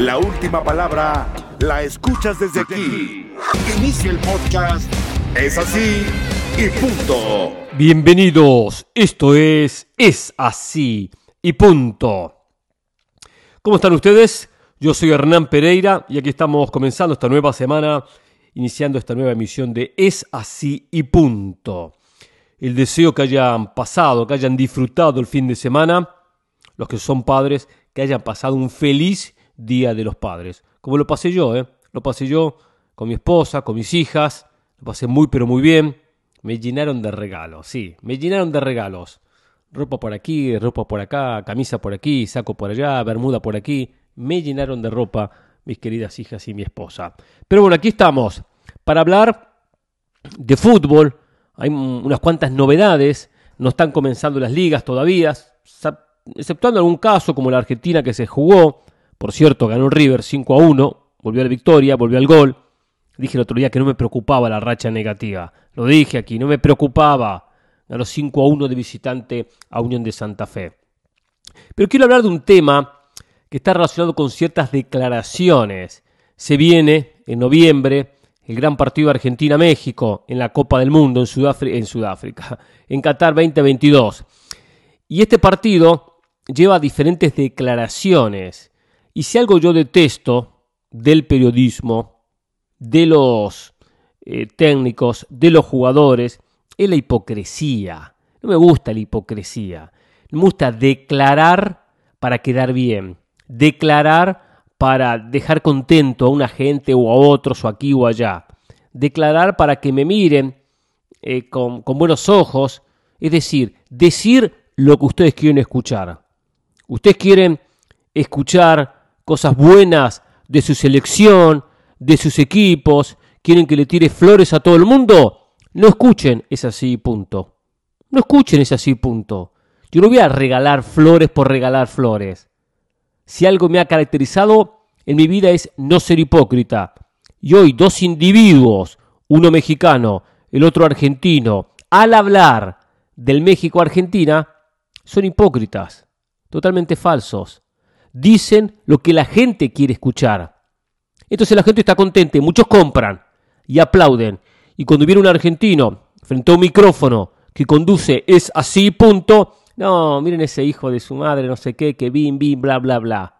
La última palabra la escuchas desde aquí. Inicia el podcast. Es así y punto. Bienvenidos, esto es Es así y punto. ¿Cómo están ustedes? Yo soy Hernán Pereira y aquí estamos comenzando esta nueva semana, iniciando esta nueva emisión de Es así y punto. El deseo que hayan pasado, que hayan disfrutado el fin de semana, los que son padres, que hayan pasado un feliz Día de los Padres. Como lo pasé yo, ¿eh? Lo pasé yo con mi esposa, con mis hijas, lo pasé muy pero muy bien. Me llenaron de regalos, sí, me llenaron de regalos. Ropa por aquí, ropa por acá, camisa por aquí, saco por allá, bermuda por aquí. Me llenaron de ropa mis queridas hijas y mi esposa. Pero bueno, aquí estamos para hablar de fútbol. Hay unas cuantas novedades. No están comenzando las ligas todavía, exceptuando algún caso como la Argentina que se jugó. Por cierto, ganó River 5 a 1, volvió a la victoria, volvió al gol. Dije el otro día que no me preocupaba la racha negativa. Lo dije aquí, no me preocupaba. Ganó 5 a 1 de visitante a Unión de Santa Fe. Pero quiero hablar de un tema que está relacionado con ciertas declaraciones. Se viene en noviembre el gran partido Argentina-México en la Copa del Mundo en en, Sudáfrica, en Qatar 2022. Y este partido lleva diferentes declaraciones y si algo yo detesto del periodismo, de los eh, técnicos, de los jugadores, es la hipocresía. No me gusta la hipocresía. Me gusta declarar para quedar bien. Declarar para dejar contento a una gente o a otros o aquí o allá. Declarar para que me miren eh, con, con buenos ojos. Es decir, decir lo que ustedes quieren escuchar. Ustedes quieren escuchar cosas buenas de su selección, de sus equipos, quieren que le tire flores a todo el mundo, no escuchen, es así, punto. No escuchen, es así, punto. Yo no voy a regalar flores por regalar flores. Si algo me ha caracterizado en mi vida es no ser hipócrita. Y hoy dos individuos, uno mexicano, el otro argentino, al hablar del México-Argentina, son hipócritas, totalmente falsos dicen lo que la gente quiere escuchar. Entonces la gente está contenta, muchos compran y aplauden. Y cuando viene un argentino frente a un micrófono que conduce es así, punto, no, miren ese hijo de su madre, no sé qué, que bim, bim, bla, bla, bla.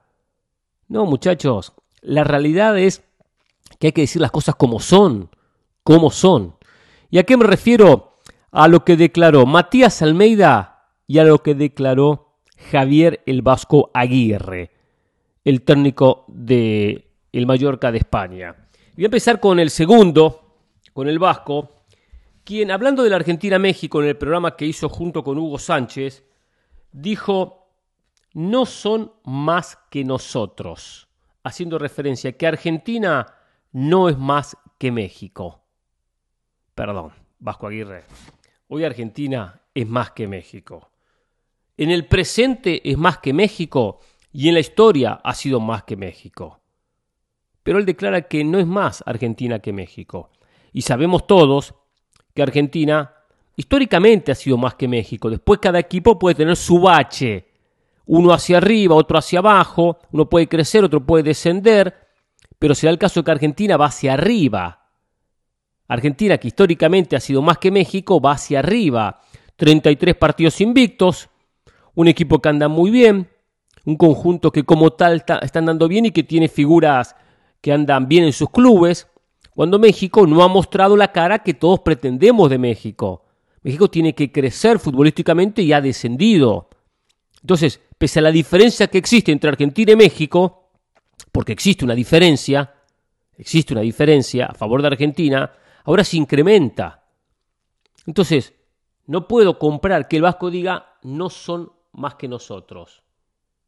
No, muchachos, la realidad es que hay que decir las cosas como son, como son. ¿Y a qué me refiero? A lo que declaró Matías Almeida y a lo que declaró Javier el Vasco Aguirre, el técnico de el Mallorca de España. Voy a empezar con el segundo, con el Vasco, quien, hablando de la Argentina-México en el programa que hizo junto con Hugo Sánchez, dijo, no son más que nosotros, haciendo referencia a que Argentina no es más que México. Perdón, Vasco Aguirre. Hoy Argentina es más que México. En el presente es más que México y en la historia ha sido más que México. Pero él declara que no es más Argentina que México. Y sabemos todos que Argentina históricamente ha sido más que México. Después cada equipo puede tener su bache. Uno hacia arriba, otro hacia abajo, uno puede crecer, otro puede descender, pero será el caso que Argentina va hacia arriba. Argentina, que históricamente ha sido más que México, va hacia arriba. 33 partidos invictos, un equipo que anda muy bien, un conjunto que como tal está, andando bien y que tiene figuras que andan bien en sus clubes, cuando México no ha mostrado la cara que todos pretendemos de México. México tiene que crecer futbolísticamente y ha descendido. Entonces, pese a la diferencia que existe entre Argentina y México, porque existe una diferencia, existe una diferencia a favor de Argentina, ahora se incrementa. Entonces, no puedo comprar que el Vasco diga no son más que nosotros.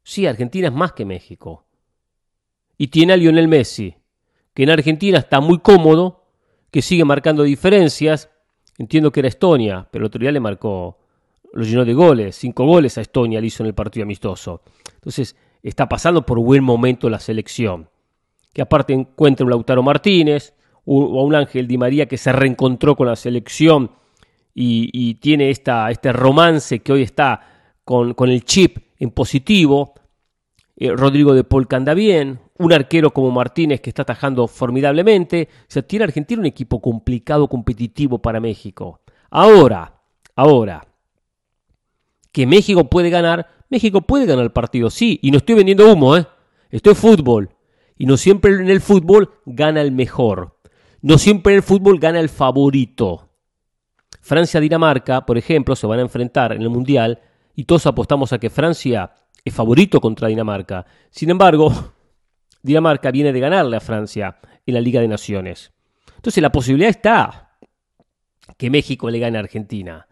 Sí, Argentina es más que México. Y tiene a Lionel Messi, que en Argentina está muy cómodo, que sigue marcando diferencias. Entiendo que era Estonia, pero el otro día le marcó, lo llenó de goles, cinco goles a Estonia le hizo en el partido amistoso. Entonces, está pasando por buen momento la selección. Que aparte encuentra un Lautaro Martínez o a un Ángel Di María que se reencontró con la selección y, tiene esta, este romance que hoy está con, el chip en positivo. eh, Rodrigo de que anda bien, un arquero como Martínez que está atajando formidablemente. O sea, tiene Argentina un equipo complicado, competitivo para México. Ahora, ahora, que México puede ganar, México puede ganar el partido, sí, y no estoy vendiendo humo, ¿eh? Esto es fútbol. Y no siempre en el fútbol gana el mejor. No siempre en el fútbol gana el favorito. Francia-Dinamarca, por ejemplo, se van a enfrentar en el Mundial y todos apostamos a que Francia es favorito contra Dinamarca. Sin embargo, Dinamarca viene de ganarle a Francia en la Liga de Naciones. Entonces la posibilidad está que México le gane a Argentina.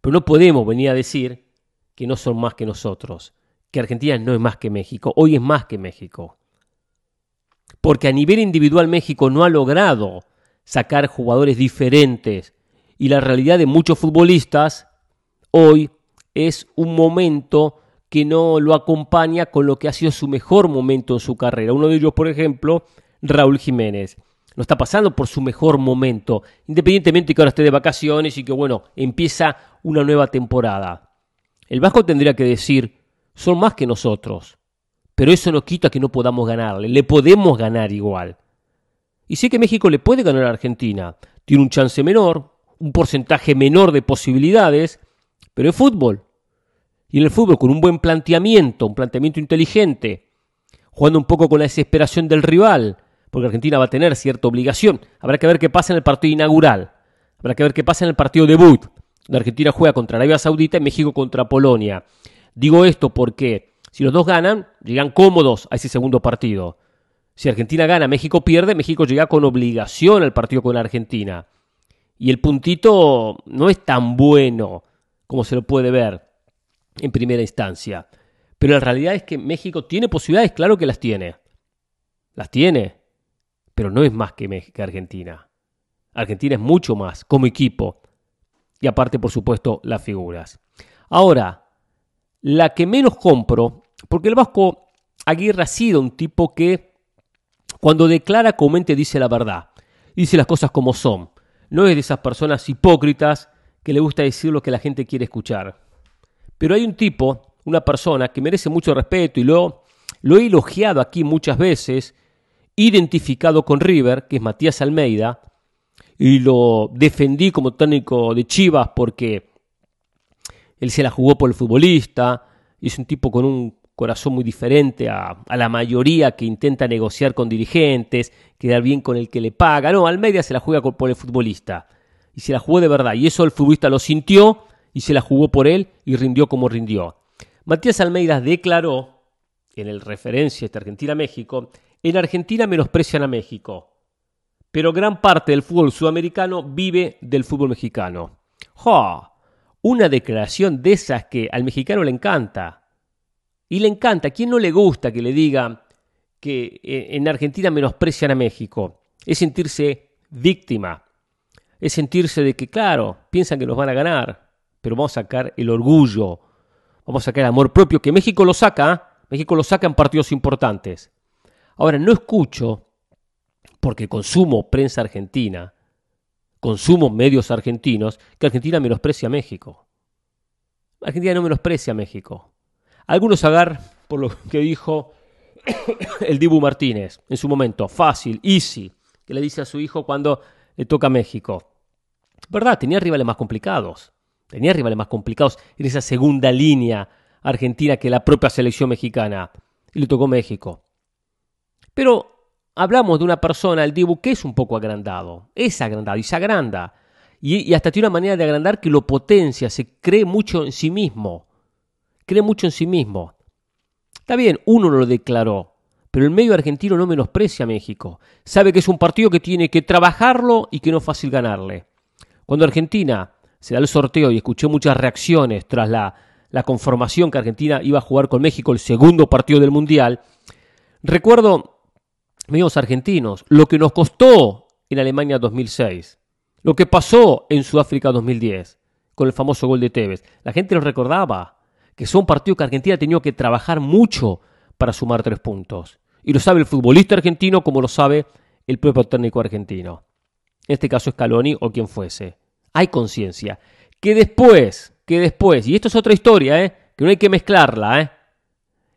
Pero no podemos venir a decir que no son más que nosotros, que Argentina no es más que México, hoy es más que México. Porque a nivel individual México no ha logrado sacar jugadores diferentes y la realidad de muchos futbolistas hoy es un momento que no lo acompaña con lo que ha sido su mejor momento en su carrera. Uno de ellos, por ejemplo, Raúl Jiménez. No está pasando por su mejor momento, independientemente que ahora esté de vacaciones y que, bueno, empieza una nueva temporada. El Vasco tendría que decir, son más que nosotros, pero eso no quita que no podamos ganarle, le podemos ganar igual. Y sé que México le puede ganar a Argentina, tiene un chance menor, un porcentaje menor de posibilidades, pero es fútbol. Y en el fútbol, con un buen planteamiento, un planteamiento inteligente, jugando un poco con la desesperación del rival, porque Argentina va a tener cierta obligación. Habrá que ver qué pasa en el partido inaugural. Habrá que ver qué pasa en el partido debut. La Argentina juega contra Arabia Saudita y México contra Polonia. Digo esto porque si los dos ganan, llegan cómodos a ese segundo partido. Si Argentina gana, México pierde, México llega con obligación al partido con Argentina. Y el puntito no es tan bueno como se lo puede ver en primera instancia. Pero la realidad es que México tiene posibilidades, claro que las tiene. Las tiene, pero no es más que, México, Argentina. Argentina es mucho más como equipo. Y aparte, por supuesto, las figuras. Ahora, la que menos compro, porque el Vasco Aguirre ha sido un tipo que cuando declara comúnmente dice la verdad, dice las cosas como son. No es de esas personas hipócritas que le gusta decir lo que la gente quiere escuchar. Pero hay un tipo, una persona que merece mucho respeto y lo, lo he elogiado aquí muchas veces, identificado con River, que es Matías Almeida, y lo defendí como técnico de Chivas porque él se la jugó por el futbolista, y es un tipo con un corazón muy diferente a, a, la mayoría que intenta negociar con dirigentes, quedar bien con el que le paga. No, Almeida se la juega por el futbolista. Y se la jugó de verdad. Y eso el futbolista lo sintió y se la jugó por él y rindió como rindió. Matías Almeida declaró, en el referencia de Argentina-México, en Argentina menosprecian a México, pero gran parte del fútbol sudamericano vive del fútbol mexicano. ¡Ja! Una declaración de esas que al mexicano le encanta. Y le encanta, ¿a quién no le gusta que le diga que eh, en Argentina menosprecian a México? Es sentirse víctima, es sentirse de que, claro, piensan que nos van a ganar, pero vamos a sacar el orgullo, vamos a sacar el amor propio, que México lo saca, ¿eh? México lo saca en partidos importantes. Ahora, no escucho, porque consumo prensa argentina, consumo medios argentinos, que Argentina menosprecia a México. Argentina no menosprecia a México. Algunos agar por lo que dijo el Dibu Martínez en su momento, fácil, easy, que le dice a su hijo cuando le toca a México. ¿Verdad? Tenía rivales más complicados. Tenía rivales más complicados en esa segunda línea argentina que la propia selección mexicana. Y le tocó México. Pero hablamos de una persona, el Dibu, que es un poco agrandado. Es agrandado y se agranda. Y, y hasta tiene una manera de agrandar que lo potencia, se cree mucho en sí mismo. Cree mucho en sí mismo. Está bien, uno lo declaró, pero el medio argentino no menosprecia a México. Sabe que es un partido que tiene que trabajarlo y que no es fácil ganarle. Cuando Argentina se da el sorteo y escuché muchas reacciones tras la, la conformación que Argentina iba a jugar con México el segundo partido del Mundial, recuerdo, amigos argentinos, lo que nos costó en Alemania 2006, lo que pasó en Sudáfrica 2010 con el famoso gol de Tevez. La gente lo recordaba, que son partidos que Argentina ha tenido que trabajar mucho para sumar tres puntos. Y lo sabe el futbolista argentino como lo sabe el propio técnico argentino. En este caso Scaloni o quien fuese hay conciencia. Que después, que después, y esto es otra historia, ¿eh? que no hay que mezclarla, ¿eh?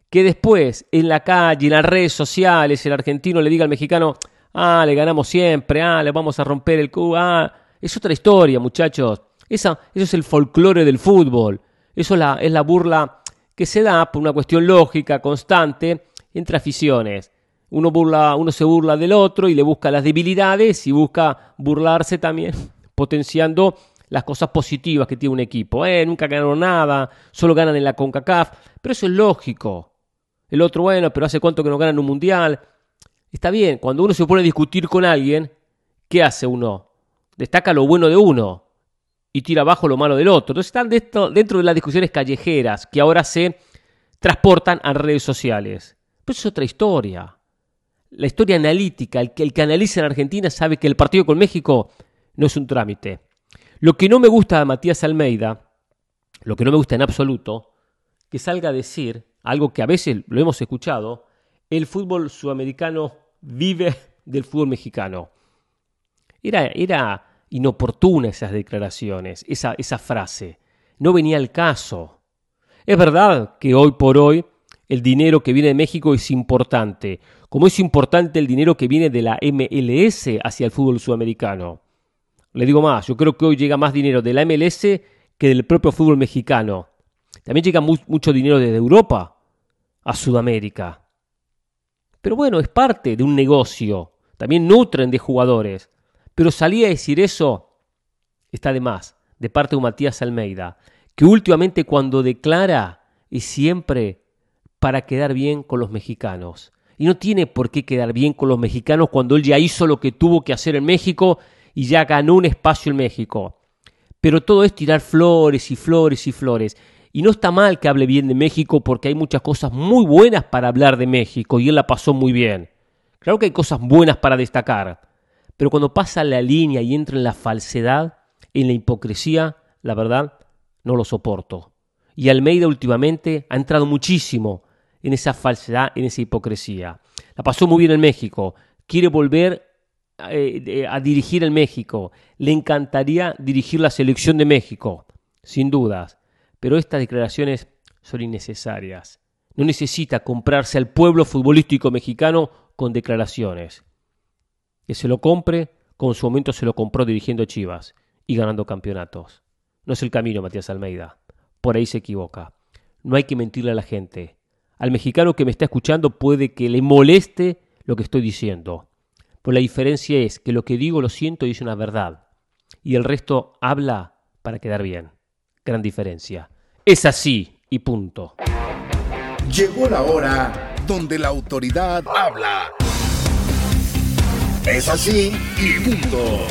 que después en la calle, en las redes sociales, el argentino le diga al mexicano, ah, le ganamos siempre, ah, le vamos a romper el cubo, ah, es otra historia, muchachos. Esa, eso es el folclore del fútbol. Eso es la, es la burla que se da por una cuestión lógica, constante, entre aficiones. Uno, burla, uno se burla del otro y le busca las debilidades y busca burlarse también, potenciando las cosas positivas que tiene un equipo. Eh, nunca ganaron nada, solo ganan en la CONCACAF, pero eso es lógico. El otro, bueno, pero hace cuánto que no ganan un mundial. Está bien, cuando uno se pone a discutir con alguien, ¿qué hace uno? Destaca lo bueno de uno y tira abajo lo malo del otro. Entonces están dentro de las discusiones callejeras que ahora se transportan a redes sociales. Pero eso es otra historia. La historia analítica, el que, el que analiza en Argentina sabe que el partido con México no es un trámite. Lo que no me gusta de Matías Almeida, lo que no me gusta en absoluto, que salga a decir algo que a veces lo hemos escuchado, el fútbol sudamericano vive del fútbol mexicano. Era, era inoportuna esas declaraciones, esa, esa frase. No venía al caso. Es verdad que hoy por hoy el dinero que viene de México es importante, como es importante el dinero que viene de la MLS hacia el fútbol sudamericano. Le digo más, yo creo que hoy llega más dinero de la MLS que del propio fútbol mexicano. También llega mucho dinero desde Europa a Sudamérica. Pero bueno, es parte de un negocio. También nutren de jugadores. Pero salía a decir eso está de más, de parte de Matías Almeida, que últimamente cuando declara es siempre para quedar bien con los mexicanos. Y no tiene por qué quedar bien con los mexicanos cuando él ya hizo lo que tuvo que hacer en México y ya ganó un espacio en México. Pero todo es tirar flores y flores y flores. Y no está mal que hable bien de México porque hay muchas cosas muy buenas para hablar de México y él la pasó muy bien. Claro que hay cosas buenas para destacar. Pero cuando pasa la línea y entra en la falsedad, en la hipocresía, la verdad, no lo soporto. Y Almeida últimamente ha entrado muchísimo en esa falsedad, en esa hipocresía. La pasó muy bien en México. Quiere volver eh, a dirigir el México. Le encantaría dirigir la selección de México, sin dudas. Pero estas declaraciones son innecesarias. No necesita comprarse al pueblo futbolístico mexicano con declaraciones. Que se lo compre, con su momento se lo compró dirigiendo Chivas y ganando campeonatos. No es el camino, Matías Almeida. Por ahí se equivoca. No hay que mentirle a la gente. Al mexicano que me está escuchando puede que le moleste lo que estoy diciendo. La diferencia es que lo que digo lo siento y es una verdad. Y el resto habla para quedar bien. Gran diferencia. Es así y punto. Llegó la hora donde la autoridad habla. Es así y punto.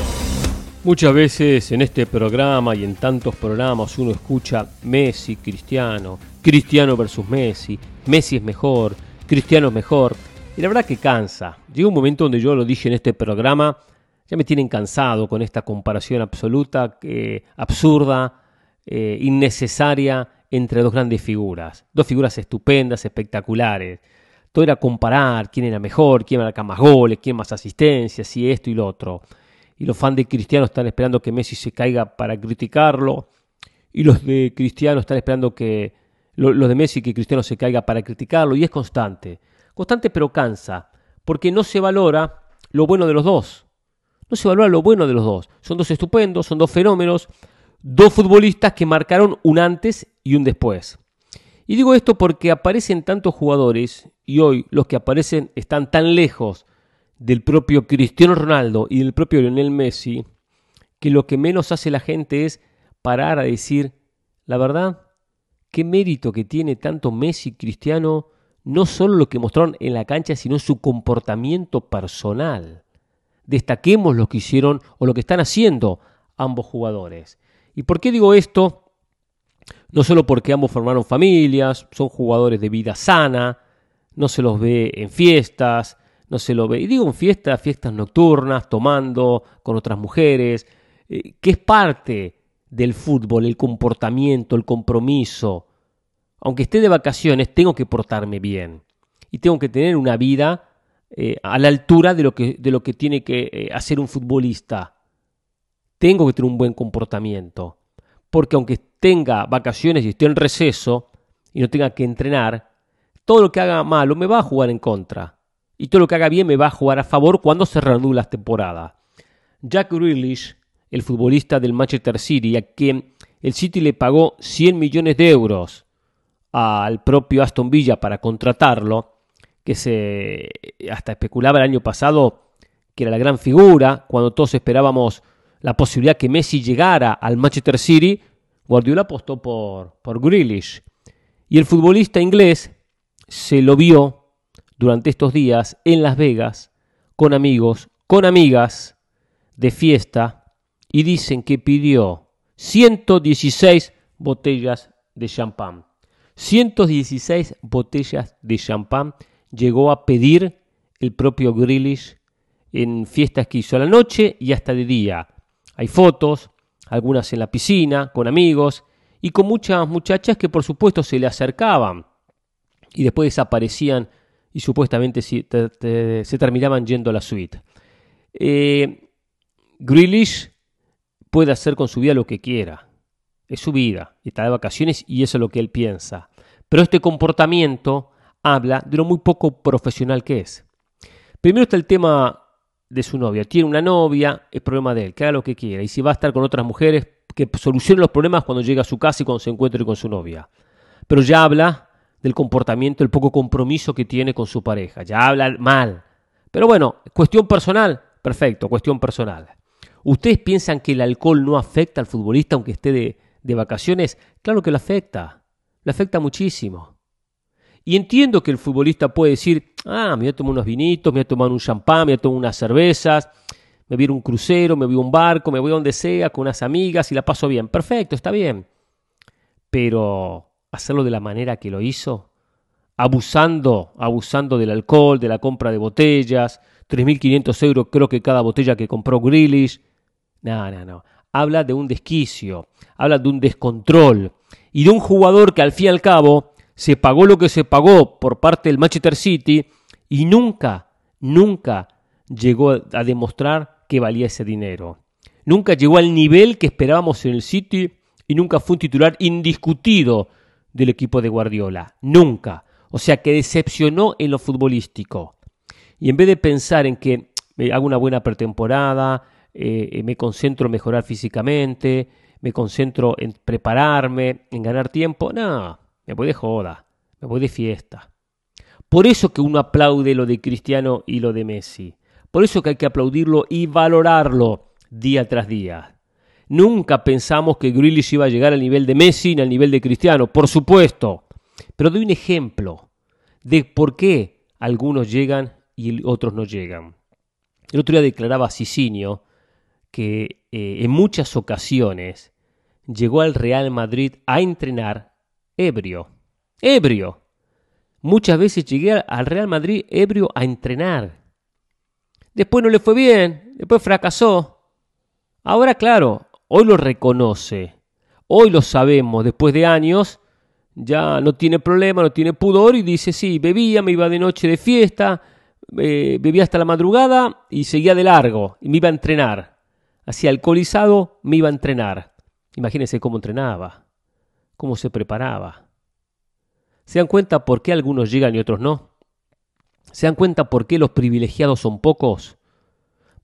Muchas veces en este programa y en tantos programas uno escucha Messi, Cristiano, Cristiano versus Messi, Messi es mejor, Cristiano es mejor. Y la verdad que cansa. Llega un momento donde yo lo dije en este programa, ya me tienen cansado con esta comparación absoluta, absurda, eh, innecesaria entre dos grandes figuras. Dos figuras estupendas, espectaculares. Todo era comparar quién era mejor, quién marca más goles, quién más asistencias, y esto y lo otro. Y los fans de Cristiano están esperando que Messi se caiga para criticarlo. Y los de Cristiano están esperando que los de Messi que Cristiano se caiga para criticarlo. Y es constante constante pero cansa, porque no se valora lo bueno de los dos. No se valora lo bueno de los dos. Son dos estupendos, son dos fenómenos, dos futbolistas que marcaron un antes y un después. Y digo esto porque aparecen tantos jugadores y hoy los que aparecen están tan lejos del propio Cristiano Ronaldo y del propio Lionel Messi que lo que menos hace la gente es parar a decir, la verdad, qué mérito que tiene tanto Messi Cristiano no solo lo que mostraron en la cancha, sino su comportamiento personal. Destaquemos lo que hicieron o lo que están haciendo ambos jugadores. ¿Y por qué digo esto? No solo porque ambos formaron familias, son jugadores de vida sana, no se los ve en fiestas, no se lo ve, y digo en fiestas, fiestas nocturnas, tomando con otras mujeres, eh, que es parte del fútbol, el comportamiento, el compromiso, aunque esté de vacaciones, tengo que portarme bien y tengo que tener una vida eh, a la altura de lo que, de lo que tiene que eh, hacer un futbolista. Tengo que tener un buen comportamiento, porque aunque tenga vacaciones y esté en receso y no tenga que entrenar, todo lo que haga malo me va a jugar en contra. Y todo lo que haga bien me va a jugar a favor cuando se reanude la temporada. Jack Grealish, el futbolista del Manchester City, a quien el City le pagó 100 millones de euros al propio Aston Villa para contratarlo, que se hasta especulaba el año pasado que era la gran figura, cuando todos esperábamos la posibilidad que Messi llegara al Manchester City, Guardiola apostó por, por Grealish. Y el futbolista inglés se lo vio durante estos días en Las Vegas con amigos, con amigas de fiesta y dicen que pidió 116 botellas de champán. 116 botellas de champán llegó a pedir el propio Grealish en fiestas que hizo a la noche y hasta de día. Hay fotos, algunas en la piscina, con amigos y con muchas muchachas que por supuesto se le acercaban y después desaparecían y supuestamente se, terminaban yendo a la suite. Eh, puede hacer con su vida lo que quiera. Es su vida, está de vacaciones y eso es lo que él piensa. Pero este comportamiento habla de lo muy poco profesional que es. Primero está el tema de su novia. Tiene una novia, es problema de él, que haga lo que quiera. Y si va a estar con otras mujeres, que solucione los problemas cuando llega a su casa y cuando se encuentre con su novia. Pero ya habla del comportamiento, el poco compromiso que tiene con su pareja. Ya habla mal. Pero bueno, cuestión personal, perfecto, cuestión personal. ¿Ustedes piensan que el alcohol no afecta al futbolista aunque esté de, de vacaciones? Claro que lo afecta. Lo afecta muchísimo. Y entiendo que el futbolista puede decir, ah, me voy a tomar unos vinitos, me voy a tomar un champán, me voy a tomar unas cervezas, me voy a ir a un crucero, me voy a un barco, me voy a donde sea con unas amigas y la paso bien. Perfecto, está bien. Pero hacerlo de la manera que lo hizo, abusando, abusando del alcohol, de la compra de botellas, 3.500 euros creo que cada botella que compró Grealish. No, no, no. Habla de un desquicio, habla de un descontrol y de un jugador que al fin y al cabo se pagó lo que se pagó por parte del Manchester City y nunca, nunca llegó a demostrar que valía ese dinero. Nunca llegó al nivel que esperábamos en el City y nunca fue un titular indiscutido del equipo de Guardiola. Nunca. O sea que decepcionó en lo futbolístico. Y en vez de pensar en que me hago una buena pretemporada, eh, me concentro en mejorar físicamente, me concentro en prepararme, en ganar tiempo, no, me voy de joda, me voy de fiesta. Por eso que uno aplaude lo de Cristiano y lo de Messi. Por eso que hay que aplaudirlo y valorarlo día tras día. Nunca pensamos que Grealish iba a llegar al nivel de Messi ni al nivel de Cristiano, por supuesto. Pero doy un ejemplo de por qué algunos llegan y otros no llegan. El otro día declaraba Sicinio que eh, en muchas ocasiones llegó al Real Madrid a entrenar ebrio. Ebrio. Muchas veces llegué al Real Madrid ebrio a entrenar. Después no le fue bien, después fracasó. Ahora, claro, hoy lo reconoce. Hoy lo sabemos, después de años, ya no tiene problema, no tiene pudor y dice, sí, bebía, me iba de noche de fiesta, eh, bebía hasta la madrugada y seguía de largo y me iba a entrenar. Así alcoholizado, me iba a entrenar. Imagínense cómo entrenaba cómo se preparaba. ¿Se dan cuenta por qué algunos llegan y otros no? ¿Se dan cuenta por qué los privilegiados son pocos?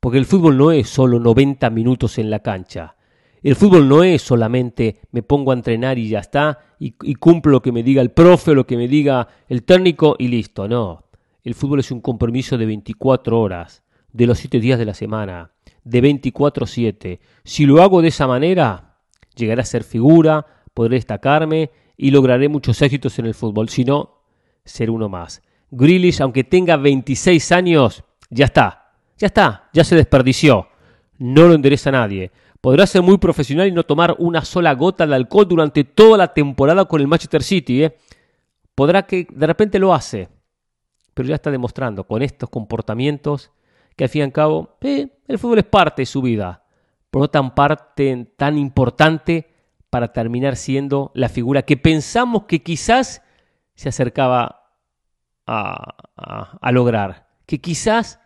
Porque el fútbol no es solo 90 minutos en la cancha. El fútbol no es solamente me pongo a entrenar y ya está, y, cumplo lo que me diga el profe, lo que me diga el técnico y listo. No. El fútbol es un compromiso de 24 horas, de los 7 días de la semana, de 24-7. Si lo hago de esa manera, llegaré a ser figura, podré destacarme y lograré muchos éxitos en el fútbol. Si no, ser uno más. Grealish, aunque tenga 26 años, ya está. Ya está, ya se desperdició. No lo endereza a nadie. Podrá ser muy profesional y no tomar una sola gota de alcohol durante toda la temporada con el Manchester City. ¿eh? Podrá que de repente lo hace, pero ya está demostrando con estos comportamientos que al fin y al cabo eh, el fútbol es parte de su vida, pero no tan parte tan importante para terminar siendo la figura que pensamos que quizás se acercaba a, lograr, que quizás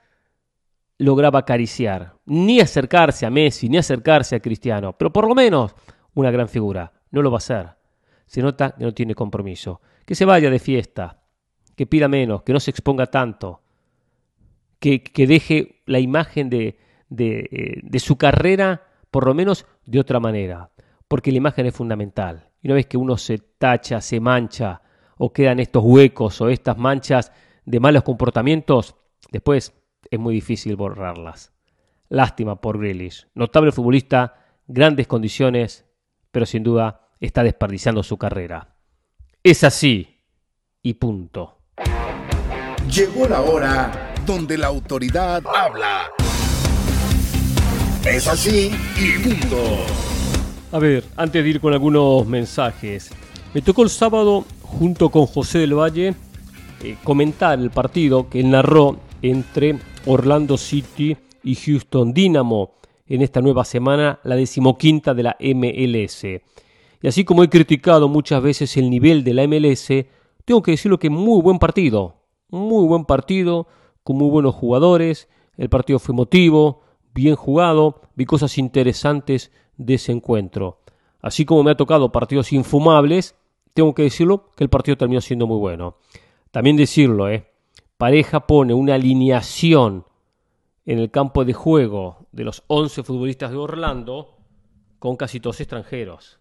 lograba acariciar, ni acercarse a Messi, ni acercarse a Cristiano, pero por lo menos una gran figura. No lo va a hacer. Se nota que no tiene compromiso. Que se vaya de fiesta, que pida menos, que no se exponga tanto, que, deje la imagen de, de, de su carrera por lo menos de otra manera, porque la imagen es fundamental. Y una vez que uno se tacha, se mancha, o quedan estos huecos o estas manchas de malos comportamientos, después es muy difícil borrarlas. Lástima por Grealish. Notable futbolista, grandes condiciones, pero sin duda está desperdiciando su carrera. Es así y punto. Llegó la hora donde la autoridad habla. Es así y punto. A ver, antes de ir con algunos mensajes, me tocó el sábado junto con José del Valle eh, comentar el partido que él narró entre Orlando City y Houston Dynamo en esta nueva semana, la decimoquinta de la MLS. Y así como he criticado muchas veces el nivel de la MLS, tengo que decirlo que muy buen partido, muy buen partido, con muy buenos jugadores, el partido fue emotivo, bien jugado, vi cosas interesantes de ese encuentro. Así como me ha tocado partidos infumables, tengo que decirlo que el partido terminó siendo muy bueno. También decirlo, ¿eh? Pareja pone una alineación en el campo de juego de los 11 futbolistas de Orlando con casi todos extranjeros.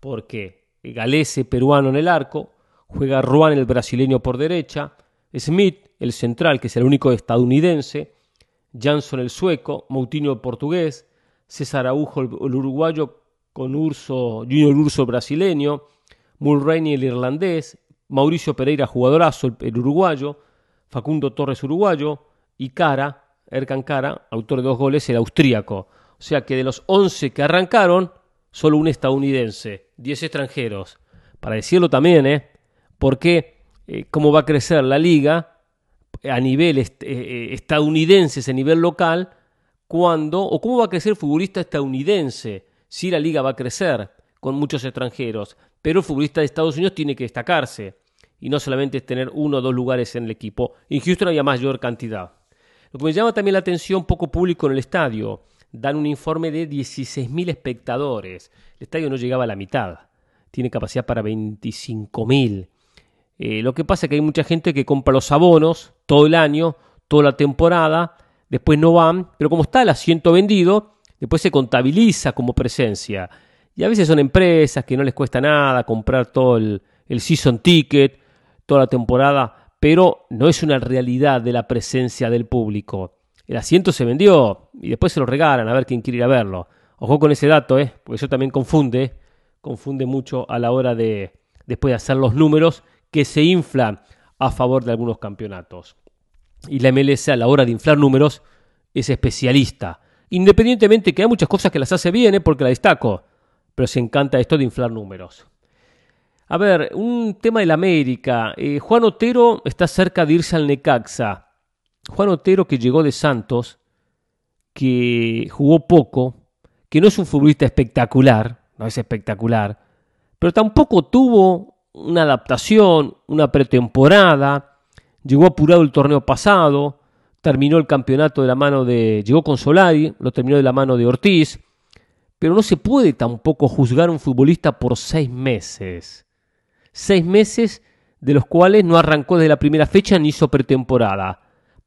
Porque Galese, peruano en el arco, juega Ruan, el brasileño, por derecha, Smith, el central, que es el único estadounidense, Jansson, el sueco, Moutinho, el portugués, César Aujo, el, uruguayo, con Urso, Junior Urso, el brasileño, Mulroney, el irlandés, Mauricio Pereira, jugadorazo, el, uruguayo, Facundo Torres, uruguayo, y Cara, Erkan Cara, autor de dos goles, el austríaco. O sea que de los 11 que arrancaron, solo un estadounidense, 10 extranjeros. Para decirlo también, ¿eh? Porque eh, cómo va a crecer la liga a nivel eh, eh, estadounidense, a nivel local, cuando, o cómo va a crecer el futbolista estadounidense, si la liga va a crecer con muchos extranjeros pero el futbolista de Estados Unidos tiene que destacarse y no solamente tener uno o dos lugares en el equipo. En Houston había mayor cantidad. Lo que me llama también la atención, poco público en el estadio. Dan un informe de 16.000 espectadores. El estadio no llegaba a la mitad. Tiene capacidad para 25.000. Eh, lo que pasa es que hay mucha gente que compra los abonos todo el año, toda la temporada, después no van, pero como está el asiento vendido, después se contabiliza como presencia. Y a veces son empresas que no les cuesta nada comprar todo el, season ticket, toda la temporada, pero no es una realidad de la presencia del público. El asiento se vendió y después se lo regalan a ver quién quiere ir a verlo. Ojo con ese dato, ¿eh? porque eso también confunde, confunde mucho a la hora de después de hacer los números que se inflan a favor de algunos campeonatos. Y la MLS a la hora de inflar números es especialista. Independientemente que hay muchas cosas que las hace bien, ¿eh? porque la destaco pero se encanta esto de inflar números. A ver, un tema del América. Eh, Juan Otero está cerca de irse al Necaxa. Juan Otero que llegó de Santos, que jugó poco, que no es un futbolista espectacular, no es espectacular, pero tampoco tuvo una adaptación, una pretemporada, llegó apurado el torneo pasado, terminó el campeonato de la mano de, llegó con Solari, lo terminó de la mano de Ortiz, pero no se puede tampoco juzgar a un futbolista por seis meses. Seis meses de los cuales no arrancó desde la primera fecha ni hizo pretemporada.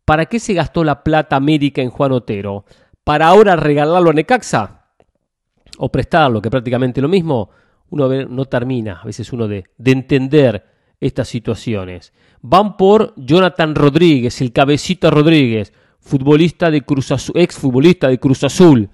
¿Para qué se gastó la plata América en Juan Otero? ¿Para ahora regalarlo a Necaxa? ¿O prestarlo, que prácticamente lo mismo? Uno no termina, a veces uno de, de entender estas situaciones. Van por Jonathan Rodríguez, el cabecita Rodríguez, futbolista de Cruz Azul, ex futbolista de Cruz Azul,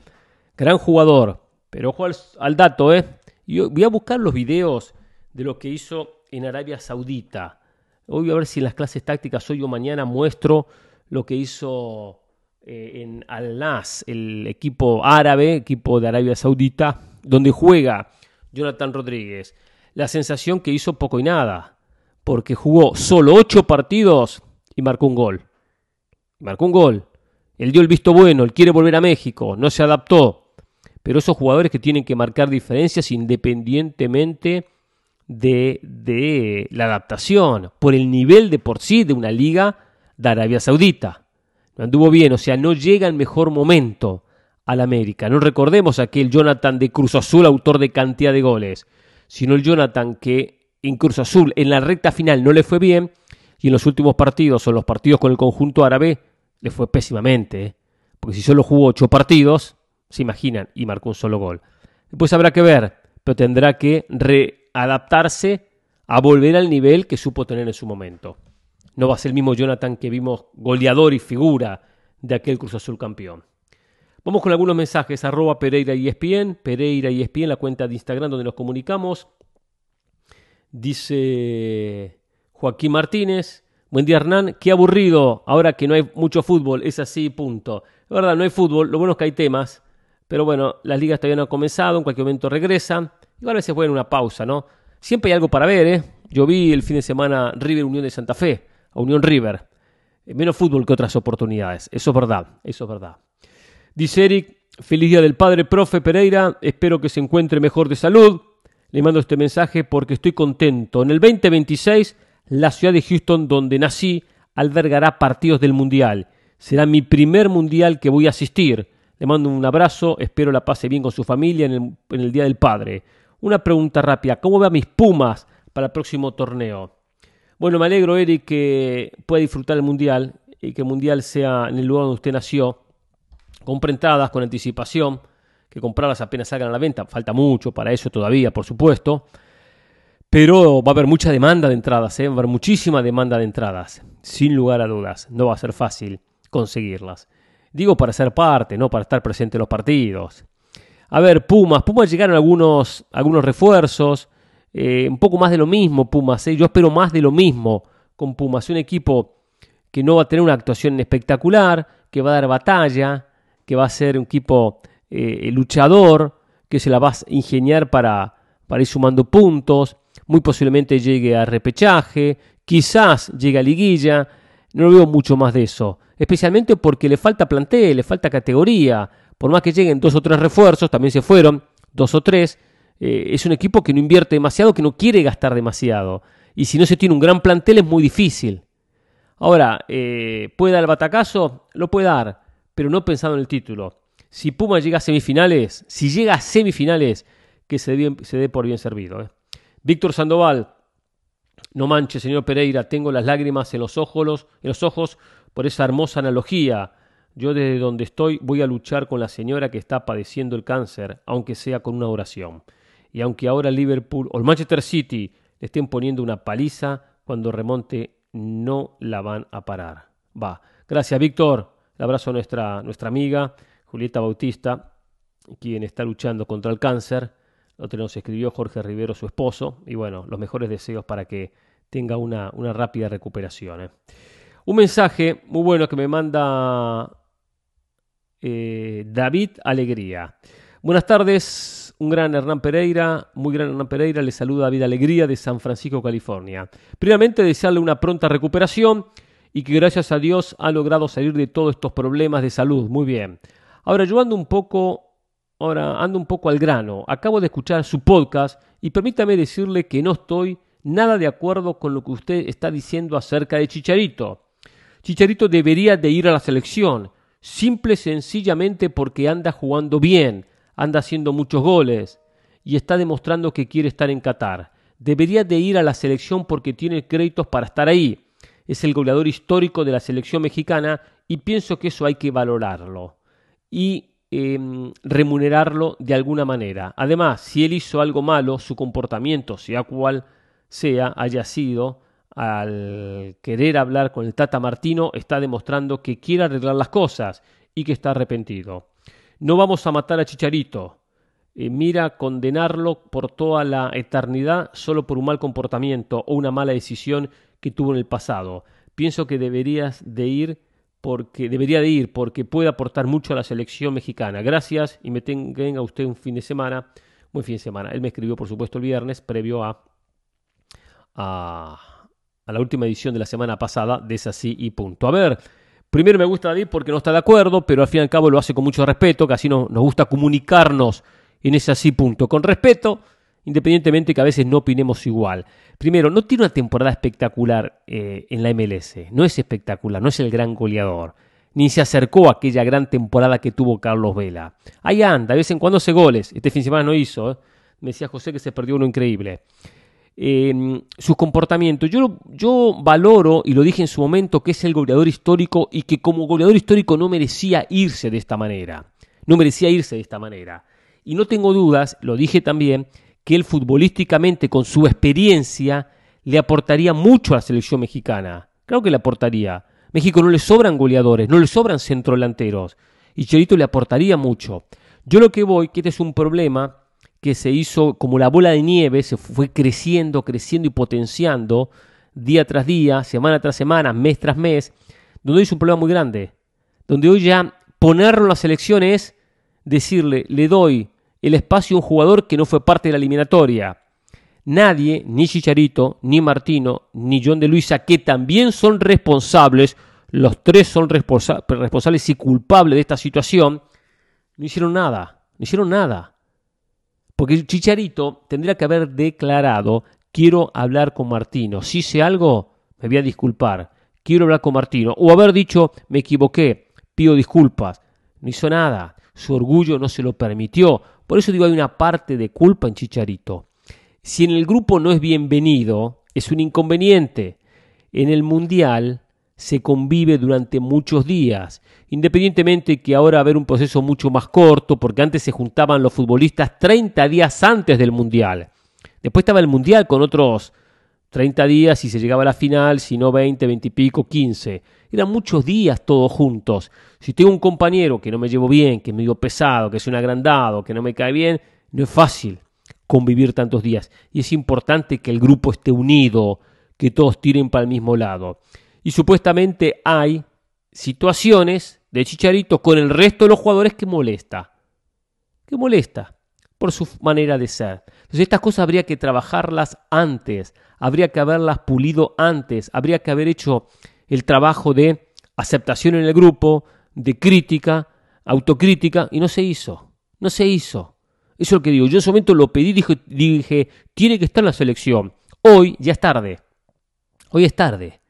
gran jugador, pero ojo al, dato, ¿eh? Yo voy a buscar los videos de lo que hizo en Arabia Saudita. Hoy voy a ver si en las clases tácticas hoy o mañana muestro lo que hizo eh, en Al-Nas, el equipo árabe, equipo de Arabia Saudita, donde juega Jonathan Rodríguez. La sensación que hizo poco y nada, porque jugó solo ocho partidos y marcó un gol. Marcó un gol. Él dio el visto bueno, él quiere volver a México, no se adaptó pero esos jugadores que tienen que marcar diferencias independientemente de, la adaptación, por el nivel de por sí de una liga de Arabia Saudita. No anduvo bien, o sea, no llega el mejor momento al América. No recordemos aquel Jonathan de Cruz Azul, autor de cantidad de goles, sino el Jonathan que en Cruz Azul en la recta final no le fue bien, Y en los últimos partidos o los partidos con el conjunto árabe le fue pésimamente. ¿eh? Porque si solo jugó ocho partidos, se imaginan, y marcó un solo gol. Después habrá que ver, pero tendrá que readaptarse a volver al nivel que supo tener en su momento. No va a ser el mismo Jonathan que vimos goleador y figura de aquel Cruz Azul campeón. Vamos con algunos mensajes, arroba Pereira y ESPN, Pereira y ESPN, la cuenta de Instagram donde nos comunicamos. Dice Joaquín Martínez, buen día Hernán, qué aburrido ahora que no hay mucho fútbol, es así, punto. La verdad, no hay fútbol, lo bueno es que hay temas, pero bueno, las ligas todavía no han comenzado, en cualquier momento regresan, igual a veces pueden una pausa, ¿no? Siempre hay algo para ver, ¿eh? Yo vi el fin de semana River Unión de Santa Fe, a Unión River. Menos fútbol que otras oportunidades, eso es verdad, eso es verdad. Dice Eric, feliz día del padre, profe Pereira, espero que se encuentre mejor de salud. Le mando este mensaje porque estoy contento. En el 2026, la ciudad de Houston, donde nací, albergará partidos del Mundial. Será mi primer Mundial que voy a asistir. Le mando un abrazo, espero la pase bien con su familia en el, Día del Padre. Una pregunta rápida, ¿cómo ve a mis Pumas para el próximo torneo? Bueno, me alegro, Eric, que pueda disfrutar el Mundial y que el Mundial sea en el lugar donde usted nació. Compre entradas con anticipación que comprarlas apenas salgan a la venta. Falta mucho para eso todavía, por supuesto. Pero va a haber mucha demanda de entradas, ¿eh? va a haber muchísima demanda de entradas, sin lugar a dudas. No va a ser fácil conseguirlas. Digo para ser parte, no para estar presente en los partidos. A ver, Pumas. Pumas llegaron algunos, algunos refuerzos. Eh, un poco más de lo mismo, Pumas. ¿eh? Yo espero más de lo mismo con Pumas. Un equipo que no va a tener una actuación espectacular, que va a dar batalla, que va a ser un equipo eh, luchador, que se la va a ingeniar para, ir sumando puntos, muy posiblemente llegue a repechaje, quizás llegue a liguilla, no veo mucho más de eso, especialmente porque le falta plantel, le falta categoría, por más que lleguen dos o tres refuerzos, también se fueron, dos o tres, eh, es un equipo que no invierte demasiado, que no quiere gastar demasiado, y si no se tiene un gran plantel es muy difícil. Ahora, eh, ¿puede dar el batacazo? Lo puede dar, pero no pensando en el título si Puma llega a semifinales, si llega a semifinales, que se dé, por bien servido. ¿eh? Víctor Sandoval, no manche, señor Pereira, tengo las lágrimas en los, ojos, en los ojos por esa hermosa analogía. Yo desde donde estoy voy a luchar con la señora que está padeciendo el cáncer, aunque sea con una oración. Y aunque ahora Liverpool o el Manchester City le estén poniendo una paliza, cuando remonte no la van a parar. Va. Gracias, Víctor. El abrazo a nuestra, nuestra amiga. Julieta Bautista, quien está luchando contra el cáncer. Lo nos escribió Jorge Rivero, su esposo. Y bueno, los mejores deseos para que tenga una, una rápida recuperación. ¿eh? Un mensaje muy bueno que me manda eh, David Alegría. Buenas tardes, un gran Hernán Pereira, muy gran Hernán Pereira, le saluda David Alegría de San Francisco, California. Primeramente, desearle una pronta recuperación y que gracias a Dios ha logrado salir de todos estos problemas de salud. Muy bien. Ahora yo ando un poco, ahora ando un poco al grano. Acabo de escuchar su podcast y permítame decirle que no estoy nada de acuerdo con lo que usted está diciendo acerca de Chicharito. Chicharito debería de ir a la selección, simple sencillamente porque anda jugando bien, anda haciendo muchos goles y está demostrando que quiere estar en Qatar. Debería de ir a la selección porque tiene créditos para estar ahí. Es el goleador histórico de la selección mexicana y pienso que eso hay que valorarlo y em, remunerarlo de alguna manera. Además, si él hizo algo malo, su comportamiento, sea cual sea, haya sido, al querer hablar con el Tata Martino, está demostrando que quiere arreglar las cosas y que está arrepentido. No vamos a matar a Chicharito. Eh, mira condenarlo por toda la eternidad solo por un mal comportamiento o una mala decisión que tuvo en el pasado. Pienso que deberías de ir porque debería de ir, porque puede aportar mucho a la selección mexicana. Gracias y me tenga usted un fin de semana, buen fin de semana. Él me escribió, por supuesto, el viernes, previo a, a, la última edición de la semana pasada de Es así y punto. A ver, primero me gusta David porque no está de acuerdo, pero al fin y al cabo lo hace con mucho respeto, que así nos gusta comunicarnos en ese así punto. Con respeto, independientemente que a veces no opinemos igual. Primero, no tiene una temporada espectacular eh, en la MLS, no es espectacular, no es el gran goleador, ni se acercó a aquella gran temporada que tuvo Carlos Vela. Ahí anda, de vez en cuando hace goles, este fin de semana no hizo, ¿eh? me decía José que se perdió uno increíble. eh, sus comportamientos. Yo, yo valoro, y lo dije en su momento, que es el goleador histórico y que como goleador histórico no merecía irse de esta manera. No merecía irse de esta manera. Y no tengo dudas, lo dije también, que él futbolísticamente, con su experiencia, le aportaría mucho a la selección mexicana. Claro que le aportaría. México no le sobran goleadores, no le sobran centrodelanteros. Y Cherito le aportaría mucho. Yo lo que voy, que este es un problema que se hizo como la bola de nieve, se fue creciendo, creciendo y potenciando día tras día, semana tras semana, mes tras mes, donde hoy es un problema muy grande. Donde hoy ya ponerlo en la selección es decirle, le doy el espacio un jugador que no fue parte de la eliminatoria. Nadie, ni Chicharito, ni Martino, ni John de Luisa, que también son responsables, los tres son responsa responsables y culpables de esta situación, no hicieron nada, no hicieron nada. Porque Chicharito tendría que haber declarado, quiero hablar con Martino. Si hice algo, me voy a disculpar. Quiero hablar con Martino. O haber dicho, me equivoqué, pido disculpas. No hizo nada. Su orgullo no se lo permitió. Por eso digo, hay una parte de culpa en Chicharito. Si en el grupo no es bienvenido, es un inconveniente. En el Mundial se convive durante muchos días, independientemente que ahora va a haber un proceso mucho más corto, porque antes se juntaban los futbolistas 30 días antes del Mundial. Después estaba el Mundial con otros 30 días y se llegaba a la final, si no 20, 20 y pico, 15. Eran muchos días todos juntos. Si tengo un compañero que no me llevo bien, que es medio pesado, que es un agrandado, que no me cae bien, no es fácil convivir tantos días. Y es importante que el grupo esté unido, que todos tiren para el mismo lado y supuestamente hay situaciones de Chicharito con el resto de los jugadores que molesta. Que molesta por su manera de ser. Entonces estas cosas habría que trabajarlas antes, habría que haberlas pulido antes, habría que haber hecho el trabajo de aceptación en el grupo, de crítica, autocrítica, y no se hizo. No se hizo. Eso es lo que digo. Yo en ese momento lo pedí, dije, dije, tiene que estar en la selección. Hoy ya es tarde. Hoy es tarde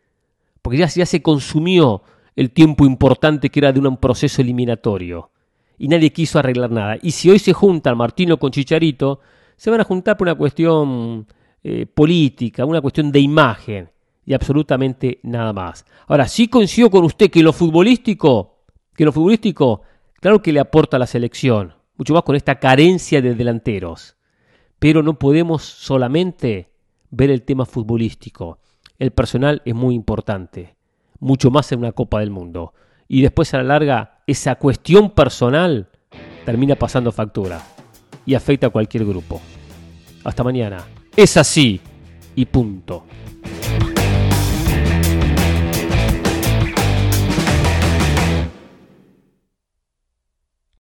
porque ya, se consumió el tiempo importante que era de un proceso eliminatorio y nadie quiso arreglar nada. Y si hoy se juntan Martino con Chicharito, se van a juntar por una cuestión eh, política, una cuestión de imagen y absolutamente nada más. Ahora, sí coincido con usted que lo futbolístico, que lo futbolístico, claro que le aporta a la selección, mucho más con esta carencia de delanteros, pero no podemos solamente ver el tema futbolístico el personal es muy importante, mucho más en una Copa del Mundo. Y después a la larga, esa cuestión personal termina pasando factura y afecta a cualquier grupo. Hasta mañana. Es así y punto.